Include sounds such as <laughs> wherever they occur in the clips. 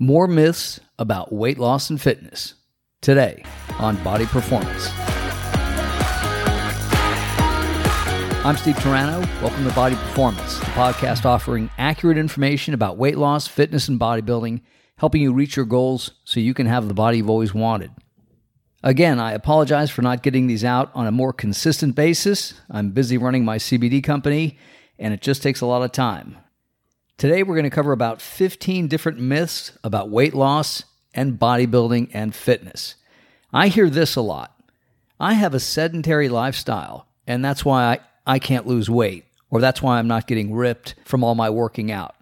More myths about weight loss and fitness today on Body Performance. I'm Steve Turano. Welcome to Body Performance, the podcast offering accurate information about weight loss, fitness, and bodybuilding, helping you reach your goals so you can have the body you've always wanted. Again, I apologize for not getting these out on a more consistent basis. I'm busy running my CBD company, and it just takes a lot of time. Today, we're going to cover about 15 different myths about weight loss and bodybuilding and fitness. I hear this a lot. I have a sedentary lifestyle, and that's why I, I can't lose weight, or that's why I'm not getting ripped from all my working out.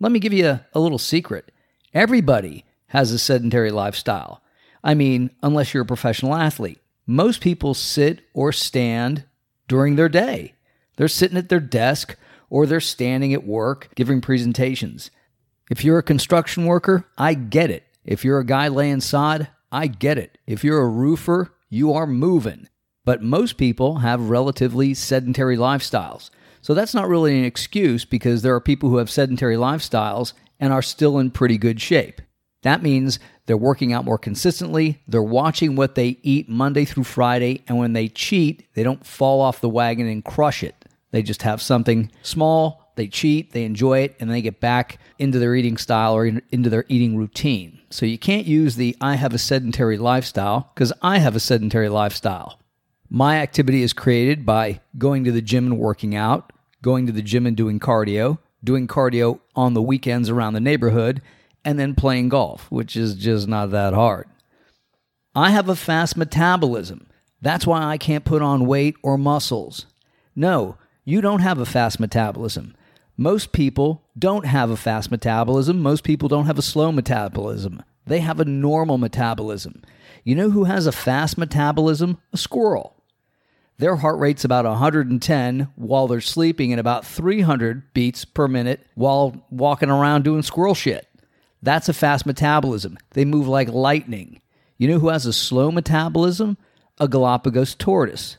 Let me give you a, a little secret. Everybody has a sedentary lifestyle. I mean, unless you're a professional athlete. Most people sit or stand during their day. They're sitting at their desk or they're standing at work giving presentations. If you're a construction worker, I get it. If you're a guy laying sod, I get it. If you're a roofer, you are moving. But most people have relatively sedentary lifestyles. So that's not really an excuse because there are people who have sedentary lifestyles and are still in pretty good shape. That means they're working out more consistently, they're watching what they eat Monday through Friday, and when they cheat, they don't fall off the wagon and crush it. They just have something small, they cheat, they enjoy it, and they get back into their eating style or into their eating routine. So you can't use the I have a sedentary lifestyle because I have a sedentary lifestyle. My activity is created by going to the gym and working out, going to the gym and doing cardio, doing cardio on the weekends around the neighborhood, and then playing golf, which is just not that hard. I have a fast metabolism. That's why I can't put on weight or muscles. No, you don't have a fast metabolism. Most people don't have a fast metabolism. Most people don't have a slow metabolism. They have a normal metabolism. You know who has a fast metabolism? A squirrel. Their heart rate's about 110 while they're sleeping and about 300 beats per minute while walking around doing squirrel shit. That's a fast metabolism. They move like lightning. You know who has a slow metabolism? A Galapagos tortoise.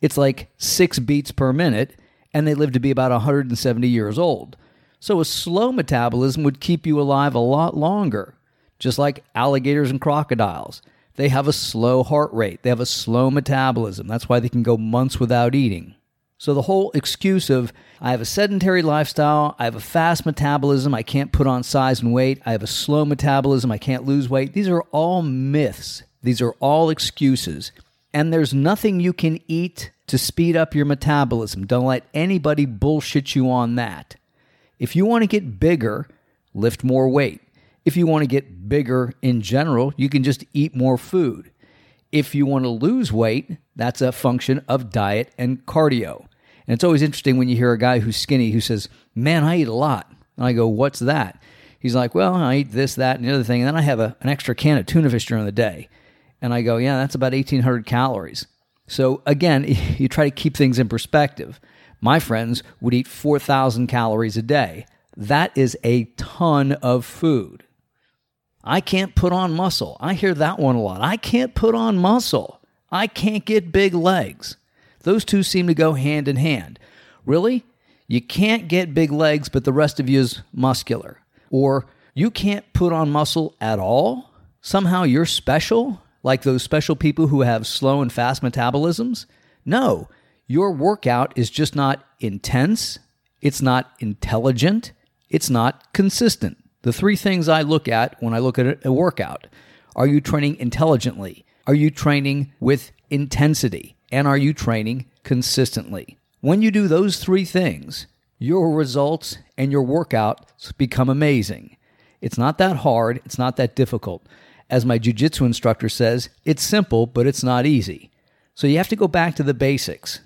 It's like six beats per minute, and they live to be about 170 years old. So a slow metabolism would keep you alive a lot longer, just like alligators and crocodiles. They have a slow heart rate, they have a slow metabolism. That's why they can go months without eating. So the whole excuse of I have a sedentary lifestyle, I have a fast metabolism, I can't put on size and weight, I have a slow metabolism, I can't lose weight. These are all myths. These are all excuses. And there's nothing you can eat to speed up your metabolism. Don't let anybody bullshit you on that. If you want to get bigger, lift more weight. If you want to get bigger in general, you can just eat more food. If you want to lose weight, that's a function of diet and cardio. And it's always interesting when you hear a guy who's skinny who says, Man, I eat a lot. And I go, What's that? He's like, Well, I eat this, that, and the other thing. And then I have a, an extra can of tuna fish during the day. And I go, Yeah, that's about 1,800 calories. So again, <laughs> you try to keep things in perspective. My friends would eat 4,000 calories a day. That is a ton of food. I can't put on muscle. I hear that one a lot. I can't put on muscle. I can't get big legs. Those two seem to go hand in hand. Really? You can't get big legs, but the rest of you is muscular. Or you can't put on muscle at all? Somehow you're special, like those special people who have slow and fast metabolisms? No, your workout is just not intense, it's not intelligent, it's not consistent. The three things I look at when I look at a workout are you training intelligently? Are you training with intensity? And are you training consistently? When you do those three things, your results and your workouts become amazing. It's not that hard, it's not that difficult. As my jujitsu instructor says, it's simple, but it's not easy. So you have to go back to the basics.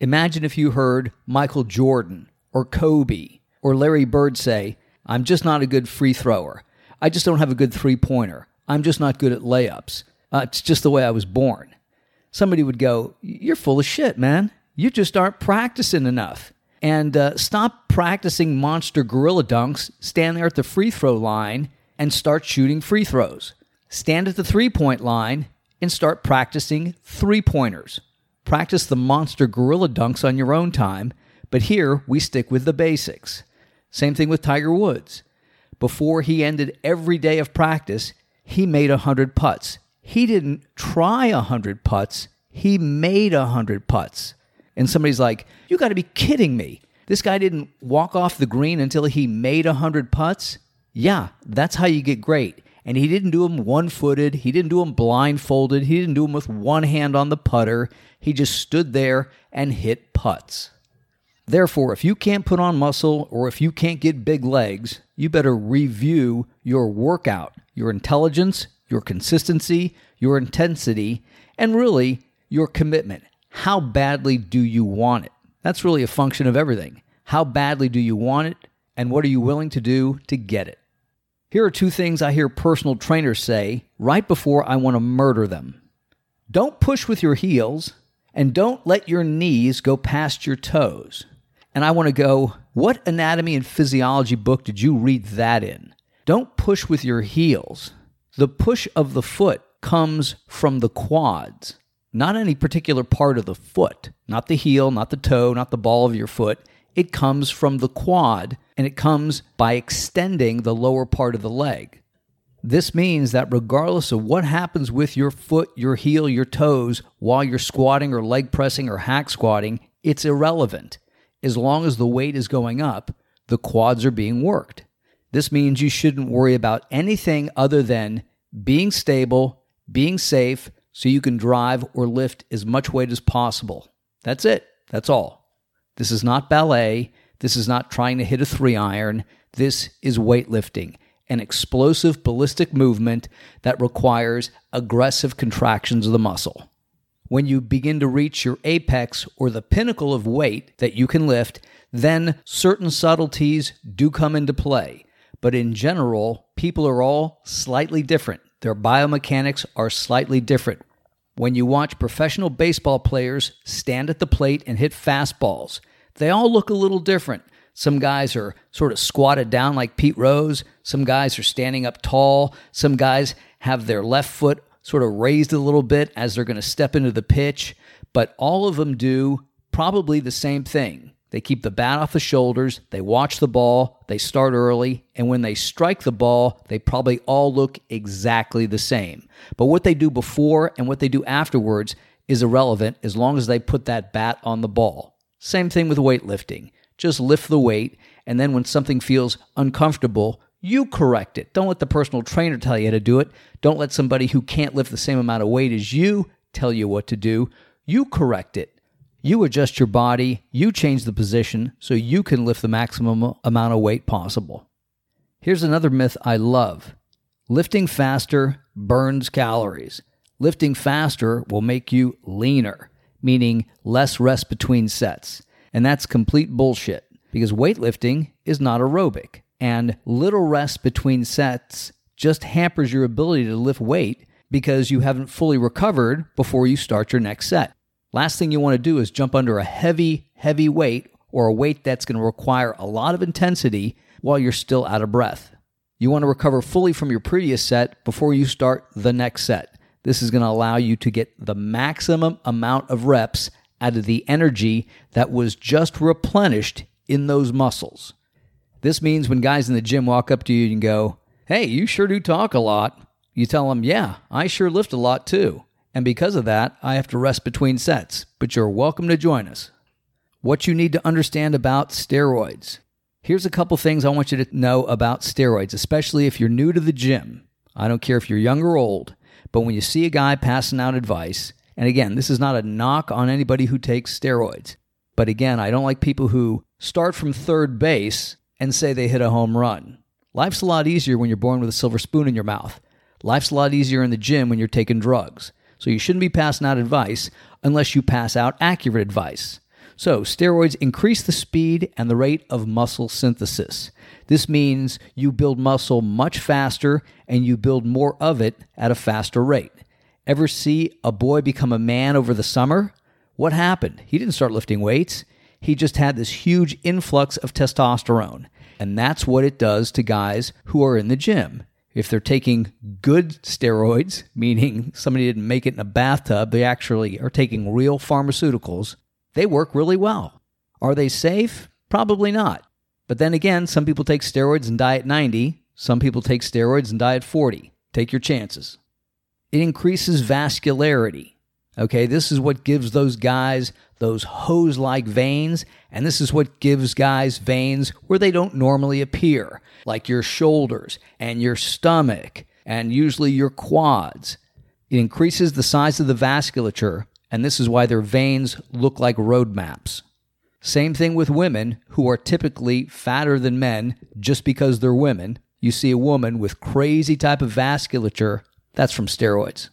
Imagine if you heard Michael Jordan or Kobe or Larry Bird say, I'm just not a good free thrower. I just don't have a good three pointer. I'm just not good at layups. Uh, it's just the way I was born. Somebody would go, You're full of shit, man. You just aren't practicing enough. And uh, stop practicing monster gorilla dunks, stand there at the free throw line, and start shooting free throws. Stand at the three point line and start practicing three pointers. Practice the monster gorilla dunks on your own time, but here we stick with the basics. Same thing with Tiger Woods. before he ended every day of practice, he made 100 putts. He didn't try 100 putts, he made 100 putts. And somebody's like, You got to be kidding me. This guy didn't walk off the green until he made 100 putts? Yeah, that's how you get great. And he didn't do them one footed, he didn't do them blindfolded, he didn't do them with one hand on the putter. He just stood there and hit putts. Therefore, if you can't put on muscle or if you can't get big legs, you better review your workout, your intelligence, your consistency, your intensity, and really your commitment. How badly do you want it? That's really a function of everything. How badly do you want it, and what are you willing to do to get it? Here are two things I hear personal trainers say right before I want to murder them. Don't push with your heels, and don't let your knees go past your toes. And I want to go, what anatomy and physiology book did you read that in? Don't push with your heels. The push of the foot comes from the quads, not any particular part of the foot, not the heel, not the toe, not the ball of your foot. It comes from the quad, and it comes by extending the lower part of the leg. This means that regardless of what happens with your foot, your heel, your toes while you're squatting or leg pressing or hack squatting, it's irrelevant as long as the weight is going up, the quads are being worked. This means you shouldn't worry about anything other than being stable, being safe, so you can drive or lift as much weight as possible. That's it. That's all. This is not ballet. This is not trying to hit a three iron. This is weightlifting, an explosive ballistic movement that requires aggressive contractions of the muscle when you begin to reach your apex or the pinnacle of weight that you can lift, then certain subtleties do come into play. But in general, people are all slightly different. Their biomechanics are slightly different. When you watch professional baseball players stand at the plate and hit fastballs, they all look a little different. Some guys are sort of squatted down like Pete Rose. Some guys are standing up tall. Some guys have their left foot sort of raised a little bit as they're going to step into the pitch, but all of them do probably the same thing. They keep the bat off the shoulders, they watch the ball, they start early, and when they strike the ball, they probably all look exactly the same. But what they do before and what they do afterwards is irrelevant as long as they put that bat on the ball. Same thing with weightlifting. Just lift the weight, and then when something feels uncomfortable, you correct it. Don't let the personal trainer tell you how to do it. Don't let somebody who can't lift the same amount of weight as you tell you what to do. You correct it. You adjust your body, you change the position so you can lift the maximum amount of weight possible. Here's another myth I love lifting faster burns calories. Lifting faster will make you leaner, meaning less rest between sets. And that's complete bullshit because weightlifting is not aerobic and little rest between sets just hampers your ability to lift weight because you haven't fully recovered before you start your next set. Last thing you want to do is jump under a heavy, heavy weight or a weight that's going to require a lot of intensity while you're still out of breath. You want to recover fully from your previous set before you start the next set. This is going to allow you to get the maximum amount of reps out of the energy that was just replenished in those muscles. This means when guys in the gym walk up to you and go, Hey, you sure do talk a lot. You tell them, Yeah, I sure lift a lot too. And because of that, I have to rest between sets, but you're welcome to join us. What you need to understand about steroids. Here's a couple things I want you to know about steroids, especially if you're new to the gym. I don't care if you're young or old, but when you see a guy passing out advice, and again, this is not a knock on anybody who takes steroids, but again, I don't like people who start from third base and say they hit a home run. Life's a lot easier when you're born with a silver spoon in your mouth. Life's a lot easier in the gym when you're taking drugs. So you shouldn't be passing out advice unless you pass out accurate advice. So, steroids increase the speed and the rate of muscle synthesis. This means you build muscle much faster and you build more of it at a faster rate. Ever see a boy become a man over the summer? What happened? He didn't start lifting weights. He just had this huge influx of testosterone. And that's what it does to guys who are in the gym. If they're taking good steroids, meaning somebody didn't make it in a bathtub, they actually are taking real pharmaceuticals, they work really well. Are they safe? Probably not. But then again, some people take steroids and die at 90. Some people take steroids and die at 40. Take your chances. It increases vascularity. Okay, this is what gives those guys those hose like veins, and this is what gives guys veins where they don't normally appear, like your shoulders and your stomach, and usually your quads. It increases the size of the vasculature, and this is why their veins look like roadmaps. Same thing with women who are typically fatter than men just because they're women. You see a woman with crazy type of vasculature, that's from steroids.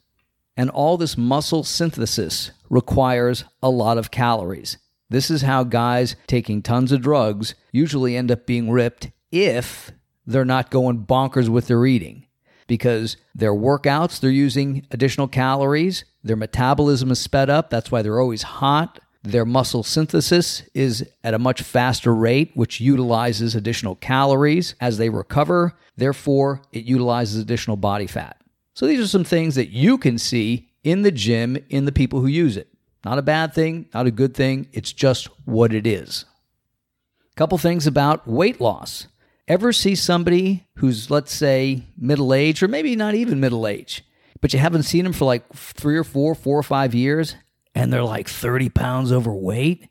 And all this muscle synthesis requires a lot of calories. This is how guys taking tons of drugs usually end up being ripped if they're not going bonkers with their eating. Because their workouts, they're using additional calories, their metabolism is sped up, that's why they're always hot. Their muscle synthesis is at a much faster rate, which utilizes additional calories as they recover. Therefore, it utilizes additional body fat. So these are some things that you can see in the gym in the people who use it. Not a bad thing, not a good thing, it's just what it is. Couple things about weight loss. Ever see somebody who's, let's say, middle age, or maybe not even middle age, but you haven't seen them for like three or four, four or five years, and they're like 30 pounds overweight?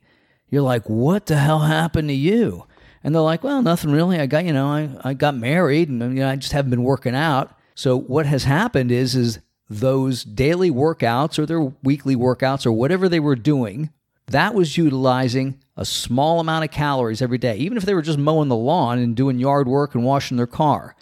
You're like, what the hell happened to you? And they're like, well, nothing really. I got, you know, I, I got married and you know, I just haven't been working out. So what has happened is is those daily workouts or their weekly workouts or whatever they were doing, that was utilizing a small amount of calories every day, even if they were just mowing the lawn and doing yard work and washing their car.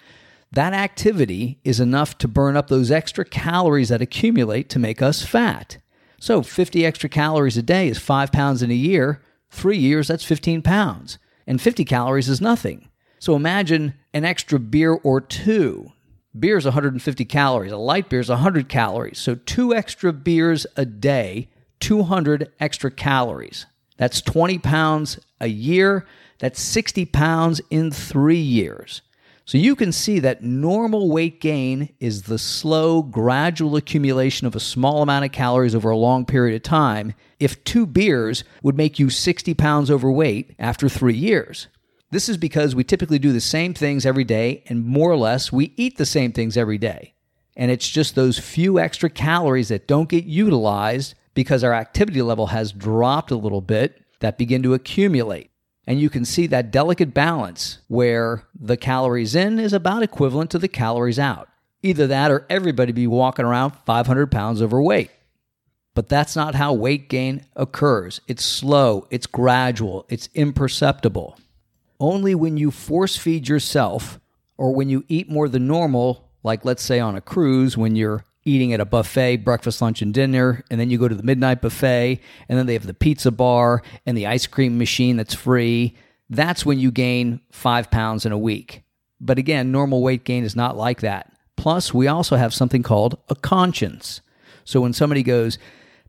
That activity is enough to burn up those extra calories that accumulate to make us fat. So 50 extra calories a day is five pounds in a year. Three years, that's 15 pounds. And 50 calories is nothing. So imagine an extra beer or two Beer is 150 calories. A light beer is 100 calories. So two extra beers a day, 200 extra calories. That's 20 pounds a year. That's 60 pounds in three years. So you can see that normal weight gain is the slow, gradual accumulation of a small amount of calories over a long period of time. If two beers would make you 60 pounds overweight after three years. This is because we typically do the same things every day, and more or less, we eat the same things every day. And it's just those few extra calories that don't get utilized because our activity level has dropped a little bit that begin to accumulate. And you can see that delicate balance where the calories in is about equivalent to the calories out. Either that or everybody be walking around 500 pounds overweight. But that's not how weight gain occurs. It's slow, it's gradual, it's imperceptible. Only when you force feed yourself or when you eat more than normal, like let's say on a cruise, when you're eating at a buffet, breakfast, lunch, and dinner, and then you go to the midnight buffet, and then they have the pizza bar and the ice cream machine that's free. That's when you gain five pounds in a week. But again, normal weight gain is not like that. Plus, we also have something called a conscience. So when somebody goes,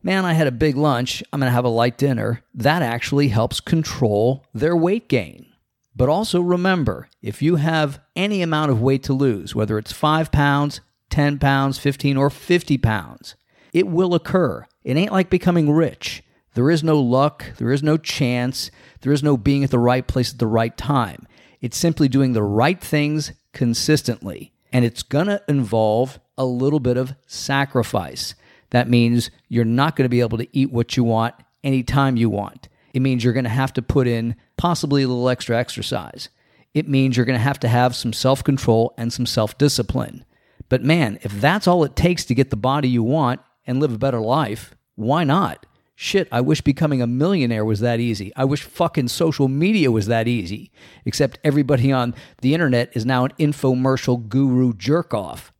Man, I had a big lunch, I'm going to have a light dinner, that actually helps control their weight gain. But also remember if you have any amount of weight to lose, whether it's five pounds, 10 pounds, 15, or 50 pounds, it will occur. It ain't like becoming rich. There is no luck, there is no chance, there is no being at the right place at the right time. It's simply doing the right things consistently. And it's going to involve a little bit of sacrifice. That means you're not going to be able to eat what you want anytime you want. It means you're going to have to put in possibly a little extra exercise. It means you're going to have to have some self control and some self discipline. But man, if that's all it takes to get the body you want and live a better life, why not? Shit, I wish becoming a millionaire was that easy. I wish fucking social media was that easy. Except everybody on the internet is now an infomercial guru jerk off.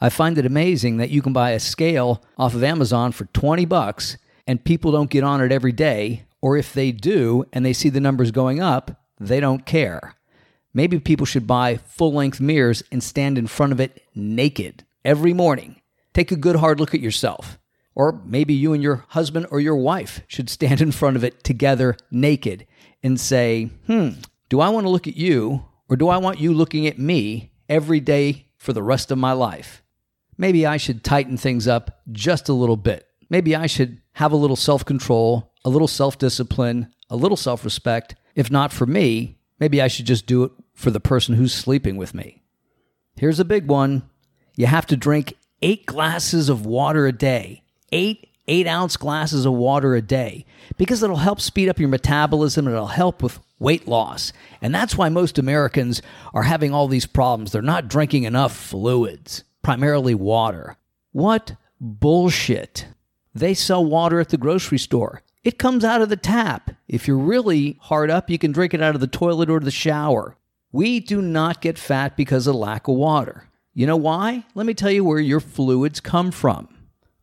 I find it amazing that you can buy a scale off of Amazon for 20 bucks and people don't get on it every day or if they do and they see the numbers going up, they don't care. Maybe people should buy full length mirrors and stand in front of it naked every morning. Take a good hard look at yourself. Or maybe you and your husband or your wife should stand in front of it together naked and say, hmm, do I want to look at you or do I want you looking at me every day for the rest of my life? Maybe I should tighten things up just a little bit. Maybe I should have a little self control a little self discipline, a little self respect. If not for me, maybe I should just do it for the person who's sleeping with me. Here's a big one you have to drink eight glasses of water a day. Eight eight ounce glasses of water a day because it'll help speed up your metabolism and it'll help with weight loss. And that's why most Americans are having all these problems. They're not drinking enough fluids, primarily water. What bullshit. They sell water at the grocery store. It comes out of the tap. If you're really hard up, you can drink it out of the toilet or the shower. We do not get fat because of lack of water. You know why? Let me tell you where your fluids come from.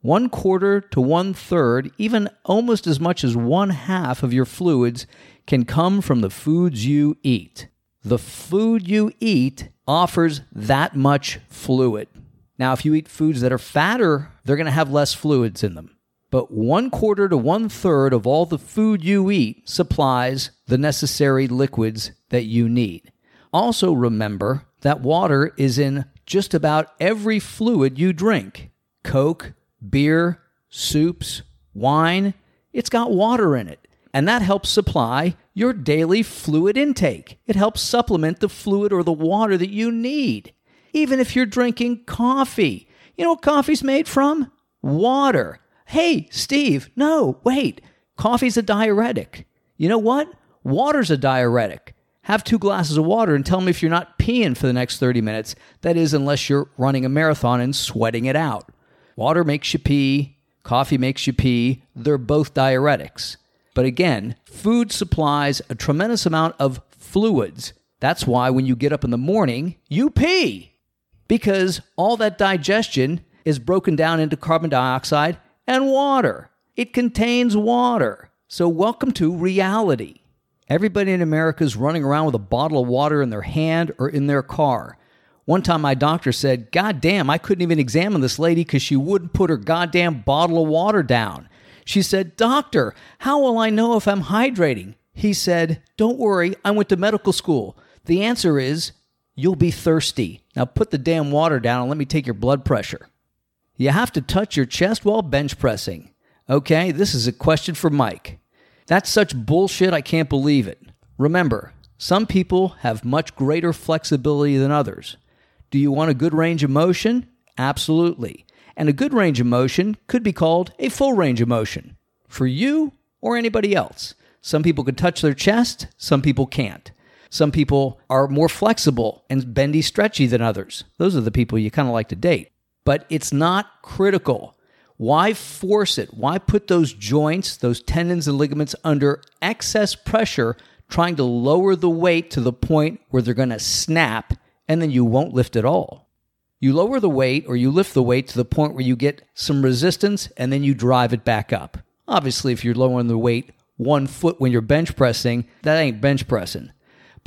One quarter to one third, even almost as much as one half of your fluids can come from the foods you eat. The food you eat offers that much fluid. Now, if you eat foods that are fatter, they're going to have less fluids in them. But one quarter to one third of all the food you eat supplies the necessary liquids that you need. Also, remember that water is in just about every fluid you drink Coke, beer, soups, wine, it's got water in it. And that helps supply your daily fluid intake. It helps supplement the fluid or the water that you need. Even if you're drinking coffee. You know what coffee's made from? Water. Hey, Steve, no, wait. Coffee's a diuretic. You know what? Water's a diuretic. Have two glasses of water and tell me if you're not peeing for the next 30 minutes. That is, unless you're running a marathon and sweating it out. Water makes you pee, coffee makes you pee. They're both diuretics. But again, food supplies a tremendous amount of fluids. That's why when you get up in the morning, you pee. Because all that digestion is broken down into carbon dioxide and water. It contains water. So, welcome to reality. Everybody in America is running around with a bottle of water in their hand or in their car. One time, my doctor said, God damn, I couldn't even examine this lady because she wouldn't put her goddamn bottle of water down. She said, Doctor, how will I know if I'm hydrating? He said, Don't worry, I went to medical school. The answer is, You'll be thirsty. Now put the damn water down and let me take your blood pressure. You have to touch your chest while bench pressing. Okay, this is a question for Mike. That's such bullshit, I can't believe it. Remember, some people have much greater flexibility than others. Do you want a good range of motion? Absolutely. And a good range of motion could be called a full range of motion for you or anybody else. Some people can touch their chest, some people can't. Some people are more flexible and bendy, stretchy than others. Those are the people you kind of like to date. But it's not critical. Why force it? Why put those joints, those tendons and ligaments under excess pressure, trying to lower the weight to the point where they're going to snap and then you won't lift at all. You lower the weight or you lift the weight to the point where you get some resistance and then you drive it back up. Obviously, if you're lowering the weight one foot when you're bench pressing, that ain't bench pressing.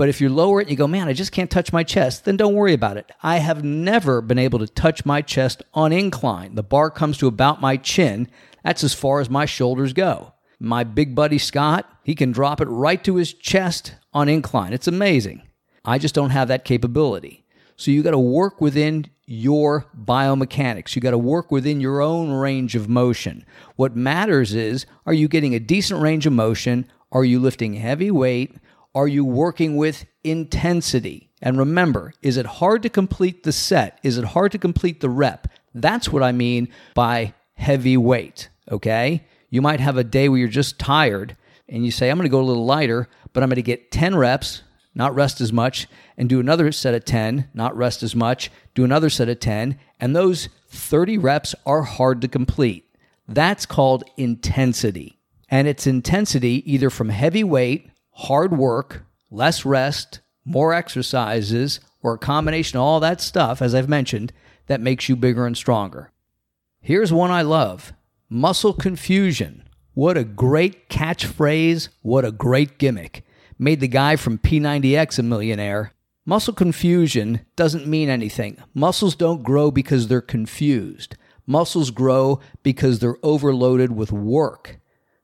But if you lower it and you go, man, I just can't touch my chest, then don't worry about it. I have never been able to touch my chest on incline. The bar comes to about my chin. That's as far as my shoulders go. My big buddy Scott, he can drop it right to his chest on incline. It's amazing. I just don't have that capability. So you got to work within your biomechanics. You got to work within your own range of motion. What matters is are you getting a decent range of motion? Are you lifting heavy weight? Are you working with intensity? And remember, is it hard to complete the set? Is it hard to complete the rep? That's what I mean by heavy weight, okay? You might have a day where you're just tired and you say, I'm to go a little lighter, but I'm to get 10 reps, not rest as much, and do another set of 10, not rest as much, do another set of 10, and those 30 reps are hard to complete. That's called intensity. And it's intensity either from heavy weight, hard work, less rest, more exercises, or a combination of all that stuff, as I've mentioned, that makes you bigger and stronger. Here's one I love muscle confusion. What a great catchphrase. What a great gimmick made the guy from P90X a millionaire. Muscle confusion doesn't mean anything. Muscles don't grow because they're confused. Muscles grow because they're overloaded with work.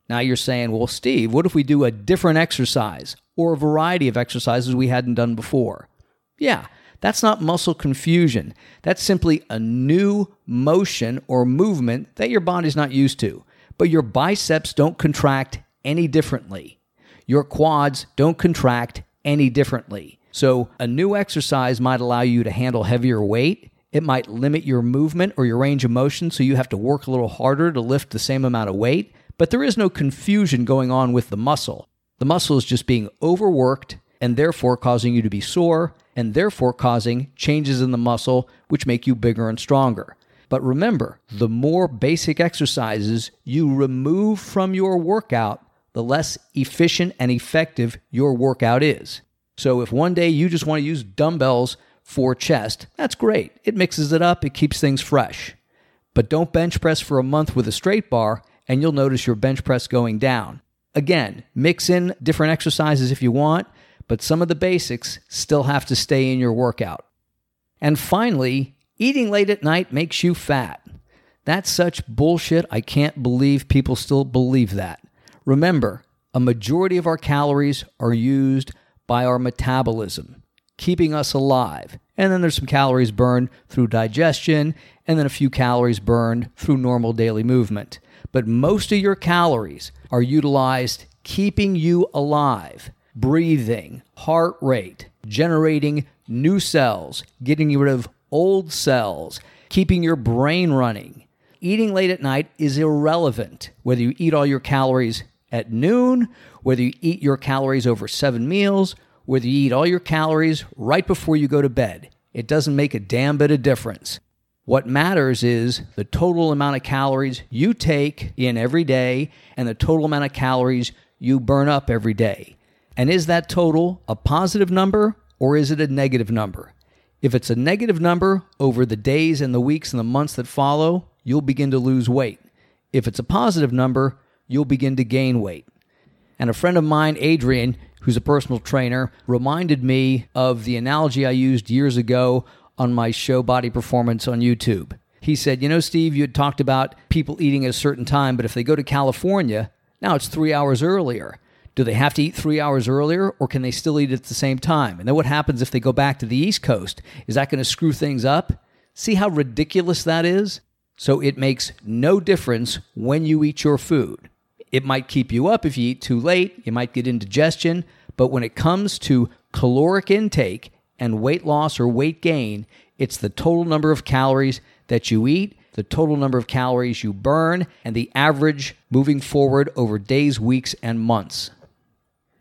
Now you're saying, well, Steve, what if we do a different exercise or a variety of exercises we hadn't done before? Yeah, that's not muscle confusion. That's simply a new motion or movement that your body's not used to. But your biceps don't contract any differently your quads don't contract any differently. So, a new exercise might allow you to handle heavier weight. It might limit your movement or your range of motion, so you have to work a little harder to lift the same amount of weight. But there is no confusion going on with the muscle. The muscle is just being overworked and therefore causing you to be sore and therefore causing changes in the muscle, which make you bigger and stronger. But remember, the more basic exercises you remove from your workout, the less efficient and effective your workout is. So if one day you just want to use dumbbells for chest, that's great. It mixes it up, it keeps things fresh. But don't bench press for a month with a straight bar and you'll notice your bench press going down. Again, mix in different exercises if you want, but some of the basics still have to stay in your workout. And finally, eating late at night makes you fat. That's such bullshit. I can't believe people still believe that. Remember, a majority of our calories are used by our metabolism, keeping us alive. And then there's some calories burned through digestion, and then a few calories burned through normal daily movement. But most of your calories are utilized keeping you alive, breathing, heart rate, generating new cells, getting rid of old cells, keeping your brain running. Eating late at night is irrelevant whether you eat all your calories at noon, whether you eat your calories over seven meals, whether you eat all your calories right before you go to bed. It doesn't make a damn bit of difference. What matters is the total amount of calories you take in every day and the total amount of calories you burn up every day. And is that total a positive number or is it a negative number? If it's a negative number over the days and the weeks and the months that follow, you'll begin to lose weight. If it's a positive number, you'll begin to gain weight. And a friend of mine, Adrian, who's a personal trainer, reminded me of the analogy I used years ago on my show Body Performance on YouTube. He said, You know, Steve, you had talked about people eating at a certain time, but if they go to California, now it's three hours earlier. Do they have to eat three hours earlier or can they still eat at the same time? And then what happens if they go back to the East Coast? Is that going to screw things up? See how ridiculous that is? So it makes no difference when you eat your food. It might keep you up if you eat too late, you might get indigestion, but when it comes to caloric intake and weight loss or weight gain, it's the total number of calories that you eat, the total number of calories you burn, and the average moving forward over days, weeks, and months.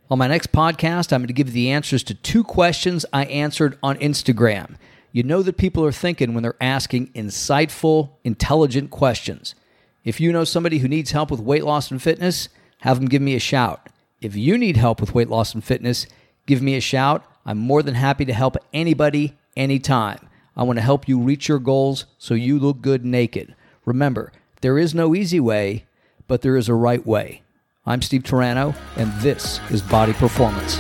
On my next podcast, I'm going to give you the answers to two questions I answered on Instagram. You know that people are thinking when they're asking insightful, intelligent questions. If you know somebody who needs help with weight loss and fitness, have them give me a shout. If you need help with weight loss and fitness, give me a shout. I'm more than happy to help anybody, anytime. I want to help you reach your goals so you look good naked. Remember, there is no easy way, but there is a right way. I'm Steve Turano, and this is Body Performance.